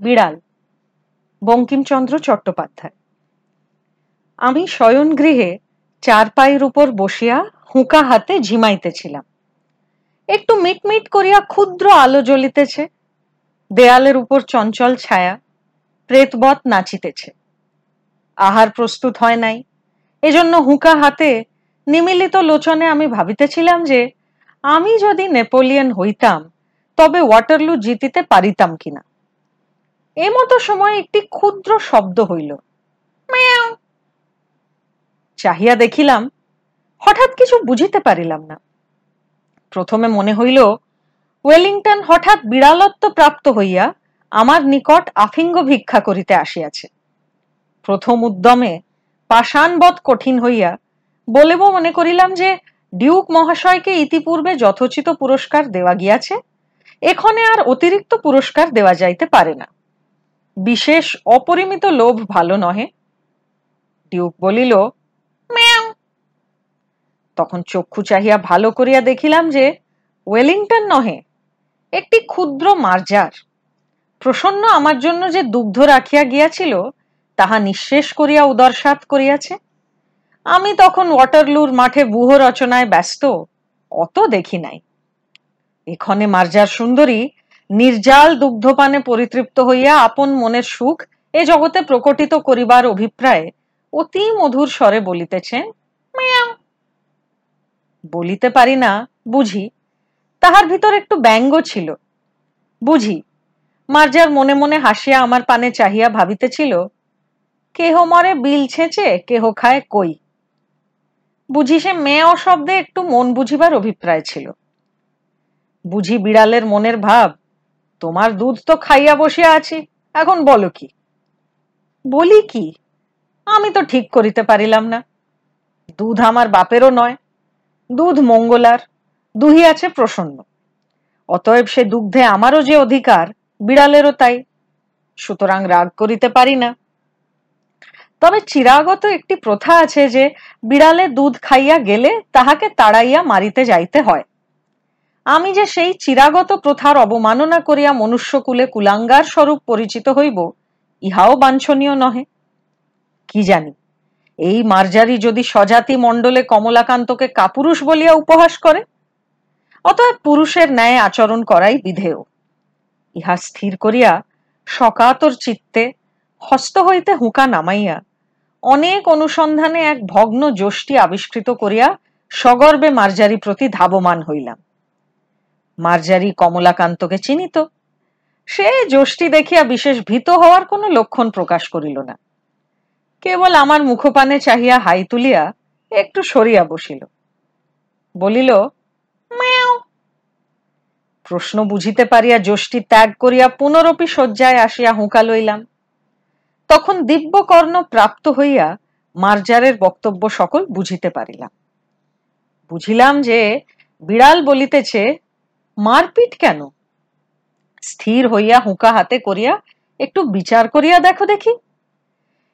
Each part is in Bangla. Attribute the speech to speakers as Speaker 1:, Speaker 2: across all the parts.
Speaker 1: বিড়াল। বঙ্কিমচন্দ্র চট্টোপাধ্যায়। আমি শয়নগৃহে চারপাইয়ের উপর বসিয়া হুঁকা হাতে ঝিমাইতেছিলাম। একটু মিটমিট করিয়া ক্ষুদ্র আলো জ্বলিতেছে। দেয়ালের উপর চঞ্চল ছায়া, প্রেতবৎ নাচিতেছে। আহার প্রস্তুত হয় নাই। এজন্য হুঁকা হাতে নিমিলিত লোচনে আমি ভাবিতেছিলাম যে, আমি যদি নেপোলিয়ন হইতাম, তবে ওয়াটারলু জিতিতে পারিতাম কিনা। এমতো সময় একটি ক্ষুদ্র শব্দ হইল। চাহিয়া দেখিলাম, হঠাৎ কিছু বুঝিতে পারিলাম না। প্রথমে মনে হইল, ওয়েলিংটন হঠাৎ বিড়ালত্ব প্রাপ্ত হইয়া আমার নিকট আফিঙ্গ ভিক্ষা করিতে আসিয়াছে। প্রথম উদ্যমে পাষাণবধ কঠিন হইয়া বলেব মনে করিলাম যে, ডিউক মহাশয়কে ইতিপূর্বে যথোচিত পুরস্কার দেওয়া গিয়াছে, এখানে আর অতিরিক্ত পুরস্কার দেওয়া যাইতে পারে না। বিশেষ অপরিমিত লোভ ভালো নহে। ডিউক বলিল তখন চক্ষু চাহিয়া ভালো করিয়া দেখিলাম যে, ওয়েলিংটন নহে, একটি ক্ষুদ্র মার্জার। প্রসন্ন আমার জন্য যে দুগ্ধ রাখিয়া গিয়াছিল, তাহা নিঃশেষ করিয়া উদরসাত করিয়াছে। আমি তখন ওয়াটারলুর মাঠে বুহ রচনায় ব্যস্ত, অত দেখি নাই। এক্ষণে মার্জার সুন্দরী নির্জাল দুগ্ধপানে পরিতৃপ্ত হইয়া আপন মনের সুখ এ জগতে প্রকটিত করিবার অভিপ্রায়ে অতি মধুর স্বরে বলিতেছেন বলিতে পারি না, বুঝি। তাহার ভিতর একটু ব্যঙ্গ ছিল। বুঝি, মার্জার মনে মনে হাসিয়া আমার পানে চাহিয়া ভাবিতেছিল, কেহ মরে বিল ছেঁচে, কেহ খায় কই? বুঝি সে মেয়ে শব্দে একটু মন বুঝিবার অভিপ্রায় ছিল। বুঝি বিড়ালের মনের ভাব তোমার দুধ তো খাইয়া বসিয়া আছি, এখন বলো কি? বলি কি? আমি তো ঠিক করিতে পারিলাম না। দুধ আমার বাপেরও নয়, দুধ মঙ্গলার, দুহি আছে প্রসন্ন। অতএব সে দুগ্ধে আমারও যে অধিকার, বিড়ালেরও তাই। সুতরাং রাগ করিতে পারি না। তবে চিরাগত একটি প্রথা আছে যে, বিড়ালে দুধ খাইয়া গেলে তাহাকে তাড়াইয়া মারিতে যাইতে হয়। আমি যে সেই চিরাগত প্রথার অবমাননা করিয়া মনুষ্যকুলে কুলাঙ্গার স্বরূপ পরিচিত হইব, ইহাও বাঞ্ছনীয় নহে। কি জানি, এই মার্জারি যদি স্বজাতি মণ্ডলে কমলাকান্তকে কাপুরুষ বলিয়া উপহাস করে, অতএব পুরুষের ন্যায় আচরণ করাই বিধেয়। ইহা স্থির করিয়া সকাতর চিত্তে হস্ত হইতে হুঁকা নামাইয়া অনেক অনুসন্ধানে এক ভগ্ন যষ্টি আবিষ্কৃত করিয়া সগর্বে মার্জারি প্রতি ধাবমান হইলাম। মার্জারি কমলাকান্তকে চিনিত। সে যষ্টি দেখিয়া বিশেষ ভীত হওয়ার কোনো লক্ষণ প্রকাশ করিল না। কেবল আমার মুখপানে চাহিয়া হাই তুলিয়া একটু সরিয়া বসিল। বলিল প্রশ্ন বুঝিতে পারিয়া যষ্টি ত্যাগ করিয়া পুনরপি শয্যায় আসিয়া হুঁকা লইলাম। তখন দিব্যকর্ণ প্রাপ্ত হইয়া মার্জারের বক্তব্য সকল বুঝিতে পারিলাম। বুঝিলাম যে বিড়াল বলিতেছে মারপিট কেন? স্থির হইয়া হুঁকা হাতে করিয়া একটু বিচার করিয়া দেখো দেখি।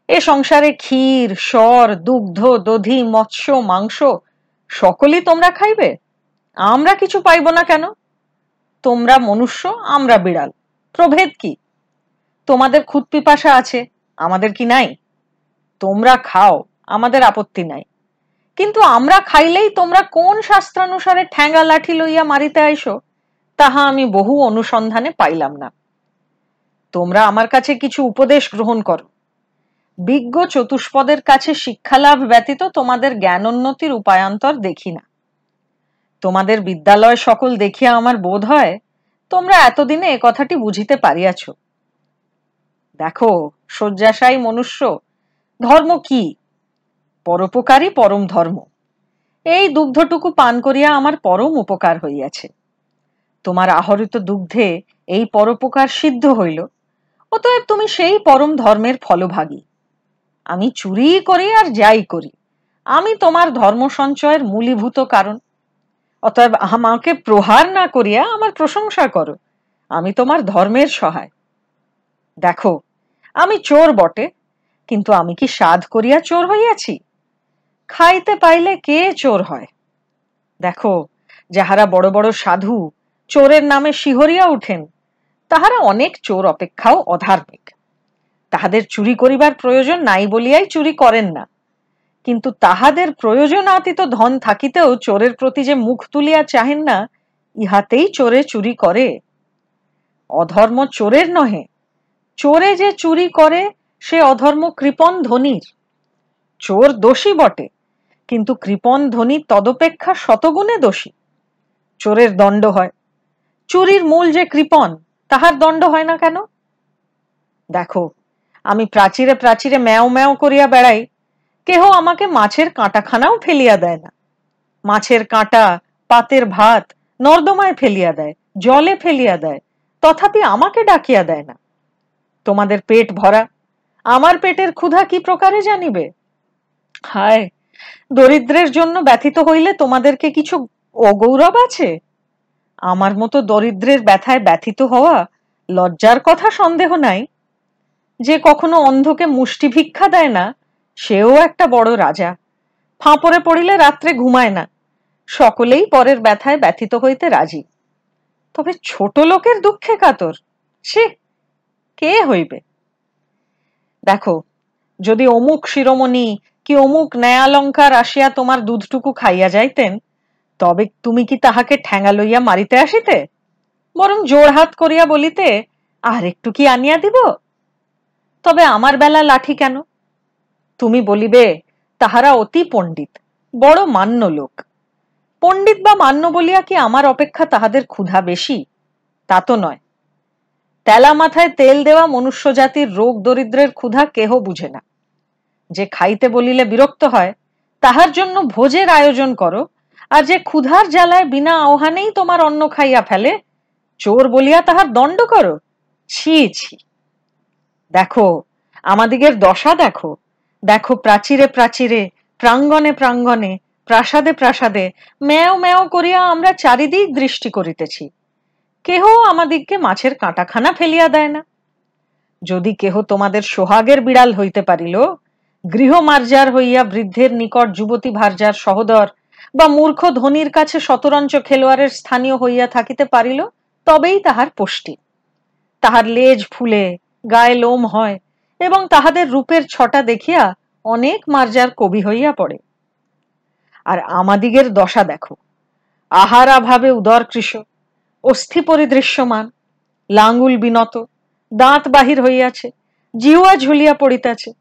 Speaker 1: এ সংসারে ক্ষীর, স্বর, দুগ্ধ, দধি, মৎস্য, মাংস সকলই তোমরা খাইবে? আমরা কিছু পাইব না কেন? তোমরা মনুষ্য, আমরা বিড়াল। প্রভেদ কি? তোমাদের খুদ পিপাসা আছে, আমাদের কি নাই? তোমরা খাও, আমাদের আপত্তি নাই। কিন্তু আমরা খাইলেই তোমরা কোন শাস্ত্রানুসারে ঠ্যাঙ্গা লাঠি লইয়া মারিতে আইসো? তাহা আমি বহু অনুসন্ধানে পাইলাম না। তোমরা আমার কাছে কিছু উপদেশ গ্রহণ করো। বিজ্ঞ চতুষ্পদের কাছে শিক্ষালাভ ব্যতীত তোমাদের জ্ঞানোন্নতির উপায়ান্তর দেখি না। তোমাদের বিদ্যালয় সকল দেখিয়া আমার বোধ হয়, তোমরা এতদিনে এ কথাটি বুঝিতে পারিয়াছ। দেখো, শয্যাশায়ী মনুষ্য, ধর্ম কি? পরোপকারী পরম ধর্ম। এই দুগ্ধটুকু পান করিয়া আমার পরম উপকার হইয়াছে। তোমার আহরিত দুগ্ধে এই পরোপকার সিদ্ধ হইল। অতএব তুমি সেই পরম ধর্মের ফলভাগী। আমি চুরি করি আর যাই করি। আমি তোমার ধর্ম সঞ্চয়ের মূলীভূত কারণ। অতএব আমাকে প্রহার না করিয়া আমার প্রশংসা করো। আমি তোমার ধর্মের সহায়। দেখো, আমি চোর বটে, কিন্তু আমি কি সাধ করিয়া চোর হইয়াছি? খাইতে পাইলে কে চোর হয়? দেখো, যাহারা বড় বড় সাধু চোরের নামে শিহরিয়া উঠেন, তাহারা অনেক চোর অপেক্ষাও অধার্মিক। তাহাদের চুরি করিবার প্রয়োজন নাই বলিয়াই চুরি করেন না। কিন্তু তাহাদের প্রয়োজন আতীত ধন থাকিতেও চোরের প্রতি যে মুখ তুলিয়া চাহেন না, ইহাতেই চোরে চুরি করে। অধর্ম চোরের নহে, চোরে যে চুরি করে, সে অধর্ম কৃপন ধনির। চোর দোষী বটে, কিন্তু কৃপন ধনী তদপেক্ষা শতগুণে দোষী। চোরের দণ্ড হয় চুরির মূল যে কৃপন তাহার দণ্ড হয় না কেন? দেখো, আমি প্রাচীরে প্রাচীরে ম্যাও ম্যাও করিয়া বেড়াই, কেহ আমাকে মাছের কাঁটাখানাও ফেলিয়া দেয় না। মাছের কাঁটা, পাতের ভাত নর্দমায় ফেলিয়া দেয়, জলে ফেলিয়া দেয়, তথাপি আমাকে ডাকিয়া দেয় না। তোমাদের পেট ভরা, আমার পেটের ক্ষুধা কি প্রকারে জানিবে? হায়, দরিদ্রের জন্য ব্যথিত হইলে তোমাদেরকে কিছু অগৌরব আছে? আমার মতো দরিদ্রের ব্যথায় ব্যথিত হওয়া লজ্জার কথা সন্দেহ নাই। যে কখনো অন্ধকে মুষ্টি ভিক্ষা দেয় না, সেও একটা বড় রাজা। ফাঁপরে পড়িলে রাত্রে ঘুমায় না। সকলেই পরের ব্যথায় ব্যথিত হইতে রাজি। তবে ছোট লোকের দুঃখে কাতর। সে কে হইবে? দেখো, যদি অমুক শিরোমণি কি অমুক ন্যায়ালঙ্কার আসিয়া তোমার দুধটুকু খাইয়া যাইতেন তবে তুমি কি তাহাকে ঠ্যাঙা লইয়া মারিতে আসিতে? বরং জোর হাত করিয়া বলিতে, আর একটু কি আনিয়া দিব? তবে আমার বেলা লাঠি কেন? তুমি বলিবে, তাহারা অতি পণ্ডিত, বড় মান্য লোক। পণ্ডিত বা মান্য বলিয়া কি আমার অপেক্ষা তাহাদের ক্ষুধা বেশি? তা তো নয়। তেলা মাথায় তেল দেওয়া মনুষ্য জাতির রোগ দরিদ্রের ক্ষুধা কেহ বুঝে না। যে খাইতে বলিলে বিরক্ত হয়, তাহার জন্য ভোজের আয়োজন করো আর যে ক্ষুধার জ্বালায় বিনা আহ্বানেই তোমার অন্ন খাইয়া ফেলে, চোর বলিয়া তাহার দণ্ড করো? ছি ছি। দেখো, আমাদিগের দশা দেখো। দেখো প্রাচীরে প্রাচীরে, প্রাঙ্গণে প্রাঙ্গণে, প্রাসাদে প্রাসাদে, ম্যাও ম্যাও করিয়া আমরা চারিদিক দৃষ্টি করিতেছি। কেহ আমাদিগকে মাছের কাঁটাখানা ফেলিয়া দেয় না। যদি কেহ তোমাদের সোহাগের বিড়াল হইতে পারিল, গৃহমার্জার হইয়া বৃদ্ধের নিকট যুবতী ভার্যার সহদর বা মূর্খ ধনির কাছে শতরঞ্চ খেলোয়াড়ের স্থানীয় হইয়া থাকিতে পারিল, তবেই তাহার পুষ্টি। তাহার লেজ ফুলে, গায়ে লোম হয় এবং তাহাদের রূপের ছটা দেখিয়া অনেক মার্জার কবি হইয়া পড়ে। আর আমাদিগের দশা দেখো। আহারাভাবে উদর কৃষ, অস্থি পরিদৃশ্যমান লাঙ্গুল বিনত, দাঁত বাহির হইয়াছে জিহুয়া ঝুলিয়া পড়িতেছে।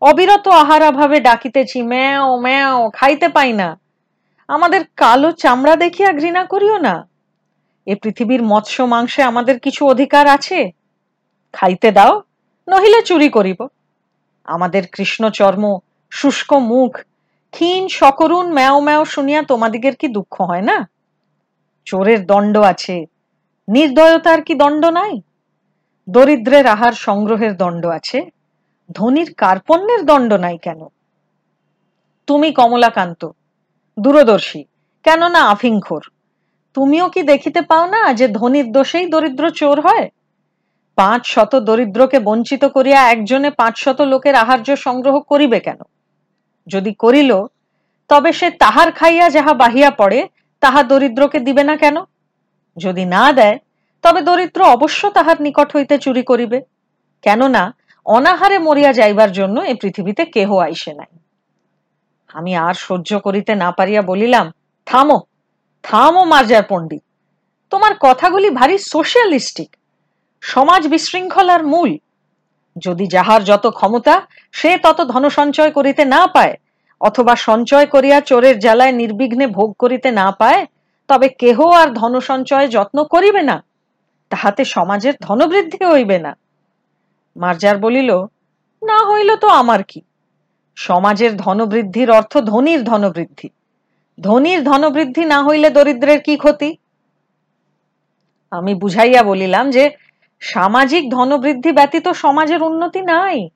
Speaker 1: অবিরত আহারাভাবে ডাকিতেছি, ম্যাও ম্যাও, খাইতে পাই না। আমাদের কালো চামড়া দেখিয়া ঘৃণা করিও না। এ পৃথিবীর মৎস্য মাংসে আমাদের কিছু অধিকার আছে? খাইতে দাও, নহিলে চুরি করিব। আমাদের কৃষ্ণ চর্ম শুষ্ক মুখ, ক্ষীণ সকরুণ ম্যাও ম্যাও শুনিয়া তোমাদিগের কি দুঃখ হয় না? চোরের দণ্ড আছে, নির্দয়তার কি দণ্ড নাই? দরিদ্রের আহার সংগ্রহের দণ্ড আছে, ধনির কার্পণ্যের দণ্ড নাই কেন? তুমি কমলাকান্ত দূরদর্শী। কেননা আফিংখোর। তুমিও কি দেখিতে পাও না যে ধনির দোষেই দরিদ্র চোর হয়? পাঁচ শত দরিদ্রকে বঞ্চিত করিয়া একজনে পাঁচ শত লোকের আহার্য সংগ্রহ করিবে কেন? যদি করিল, তবে সে তাহার খাইয়া যাহা বাহিয়া পড়ে, তাহা দরিদ্রকে দিবে না কেন? যদি না দেয়, তবে দরিদ্র অবশ্য তাহার নিকট হইতে চুরি করিবে। কেননা অনাহারে মরিয়া যাইবার জন্য এ পৃথিবীতে কেহ আইসে নাই। আমি আর সহ্য করিতে না পারিয়া বলিলাম, থামো থামো মার্জার পণ্ডিত। তোমার কথাগুলি ভারী সোশিয়ালিস্টিক। সমাজ বিশৃঙ্খলার মূল। যদি যাহার যত ক্ষমতা, সে তত ধন সঞ্চয় করিতে না পায়, অথবা সঞ্চয় করিয়া চোরের জ্বালায় নির্বিঘ্নে ভোগ করিতে না পায়, তবে কেহ আর ধন সঞ্চয় যত্ন করিবে না, তাহাতে সমাজের ধনবৃদ্ধি হইবে না। মার্জার বলিল, না হইল তো আমার কি? সমাজের ধনবৃদ্ধির অর্থ ধনির ধনবৃদ্ধি। ধনির ধনবৃদ্ধি না হইলে দরিদ্রের কি ক্ষতি? আমি বুঝাইয়া বলিলাম যে, সামাজিক ধনবৃদ্ধি ব্যতীত সমাজের উন্নতি নাই।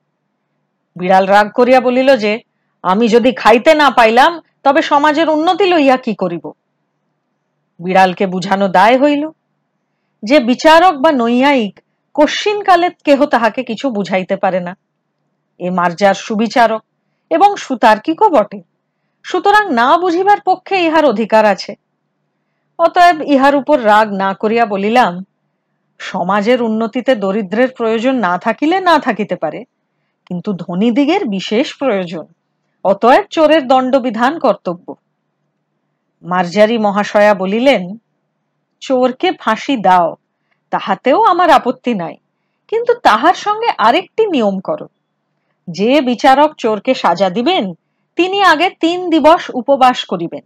Speaker 1: বিড়াল রাগ করিয়া বলিল যে, আমি যদি খাইতে না পাইলাম, তবে সমাজের উন্নতি লইয়া কি করিব? বিড়ালকে বুঝানো দায় হইল। যে বিচারক বা নৈয়ায়িক কশ্চিনকালে কেহ তাহাকে কিছু বুঝাইতে পারে না। এ মার্জার সুবিচারক। এবং সুতার্কিকও বটে। সুতরাং না বুঝিবার পক্ষে ইহার অধিকার আছে। অতএব ইহার উপর রাগ না করিয়া বলিলাম, সমাজের উন্নতিতে দরিদ্রের প্রয়োজন না থাকিলে না থাকিতে পারে, কিন্তু ধনীদিগের বিশেষ প্রয়োজন। অতএব চোরের দণ্ডবিধান কর্তব্য। মার্জারি মহাশয়া বলিলেন, চোরকে ফাঁসি দাও, তাহাতেও আমার আপত্তি নাই, কিন্তু তাহার সঙ্গে আরেকটি নিয়ম করো। যে বিচারক চোরকে সাজা দিবেন, তিনি আগে তিন দিবস উপবাস করিবেন।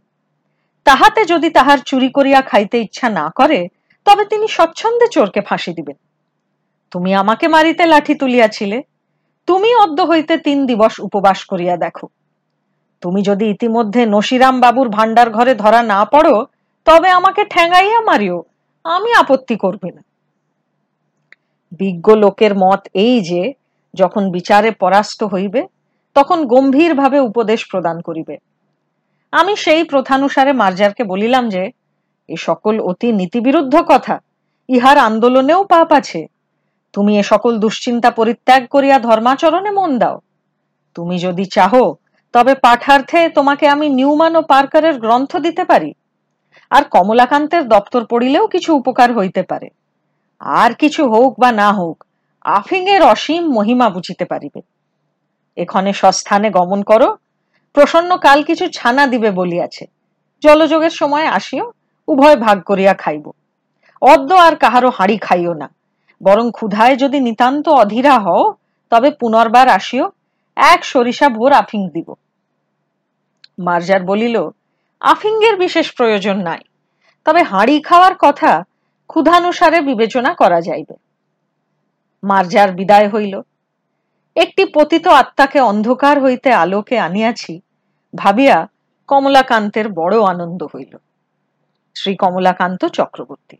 Speaker 1: তাহাতে যদি তাহার চুরি করিয়া খাইতে ইচ্ছা না করে, তবে তিনি স্বচ্ছন্দে চোরকে ফাঁসি দিবেন। তুমি আমাকে মারিতে লাঠি তুলিয়াছিলে, তুমি অদ্য হইতে তিন দিবস উপবাস করিয়া দেখো। তুমি যদি ইতিমধ্যে নসিরাম বাবুর ভান্ডার ঘরে ধরা না পড়ো, তবে আমাকে ঠেঙ্গাইয়া মারিও, আমি আপত্তি করবে না। বিজ্ঞ লোকের মত এই যে যখন বিচারে পরাস্ত হইবে, তখন গম্ভীরভাবে উপদেশ প্রদান করিবে। আমি সেই প্রথানুসারে মার্জারকে বলিলাম যে, এ সকল অতি নীতিবিরুদ্ধ কথা, ইহার আন্দোলনেও পাপ আছে। তুমি এ সকল দুশ্চিন্তা পরিত্যাগ করিয়া ধর্মাচরণে মন দাও। তুমি যদি চাহো, তবে পাঠার্থে তোমাকে আমি নিউমান ও পার্কারের গ্রন্থ দিতে পারি। আর কমলাকান্তের দপ্তর পড়িলেও কিছু উপকার হইতে পারে। আর কিছু হোক বা না হোক আফিংয়ের অসীম মহিমা বুঝিতে পারিবে। এখানে সস্থানে গমন করো, প্রসন্ন কাল কিছু ছানা দিবে বলিয়াছে। জলযোগের সময় আসিও, উভয় ভাগ করিয়া খাইব। অদ্য আর কাহারও হাড়ি খাইও না। বরং ক্ষুধায় যদি নিতান্ত অধীরা হও, তবে পুনর্বার আসিও, এক সরিষা ভোর আফিং দিব। মার্জার বলিল আফিঙ্গের বিশেষ প্রয়োজন নাই। তবে হাঁড়ি খাওয়ার কথা ক্ষুধানুসারে বিবেচনা করা যাইবে। মার্জার বিদায় হইল। একটি পতিত আত্মাকে অন্ধকার হইতে আলোকে আনিয়াছি, ভাবিয়া কমলাকান্তের বড় আনন্দ হইল। শ্রী কমলাকান্ত চক্রবর্তী।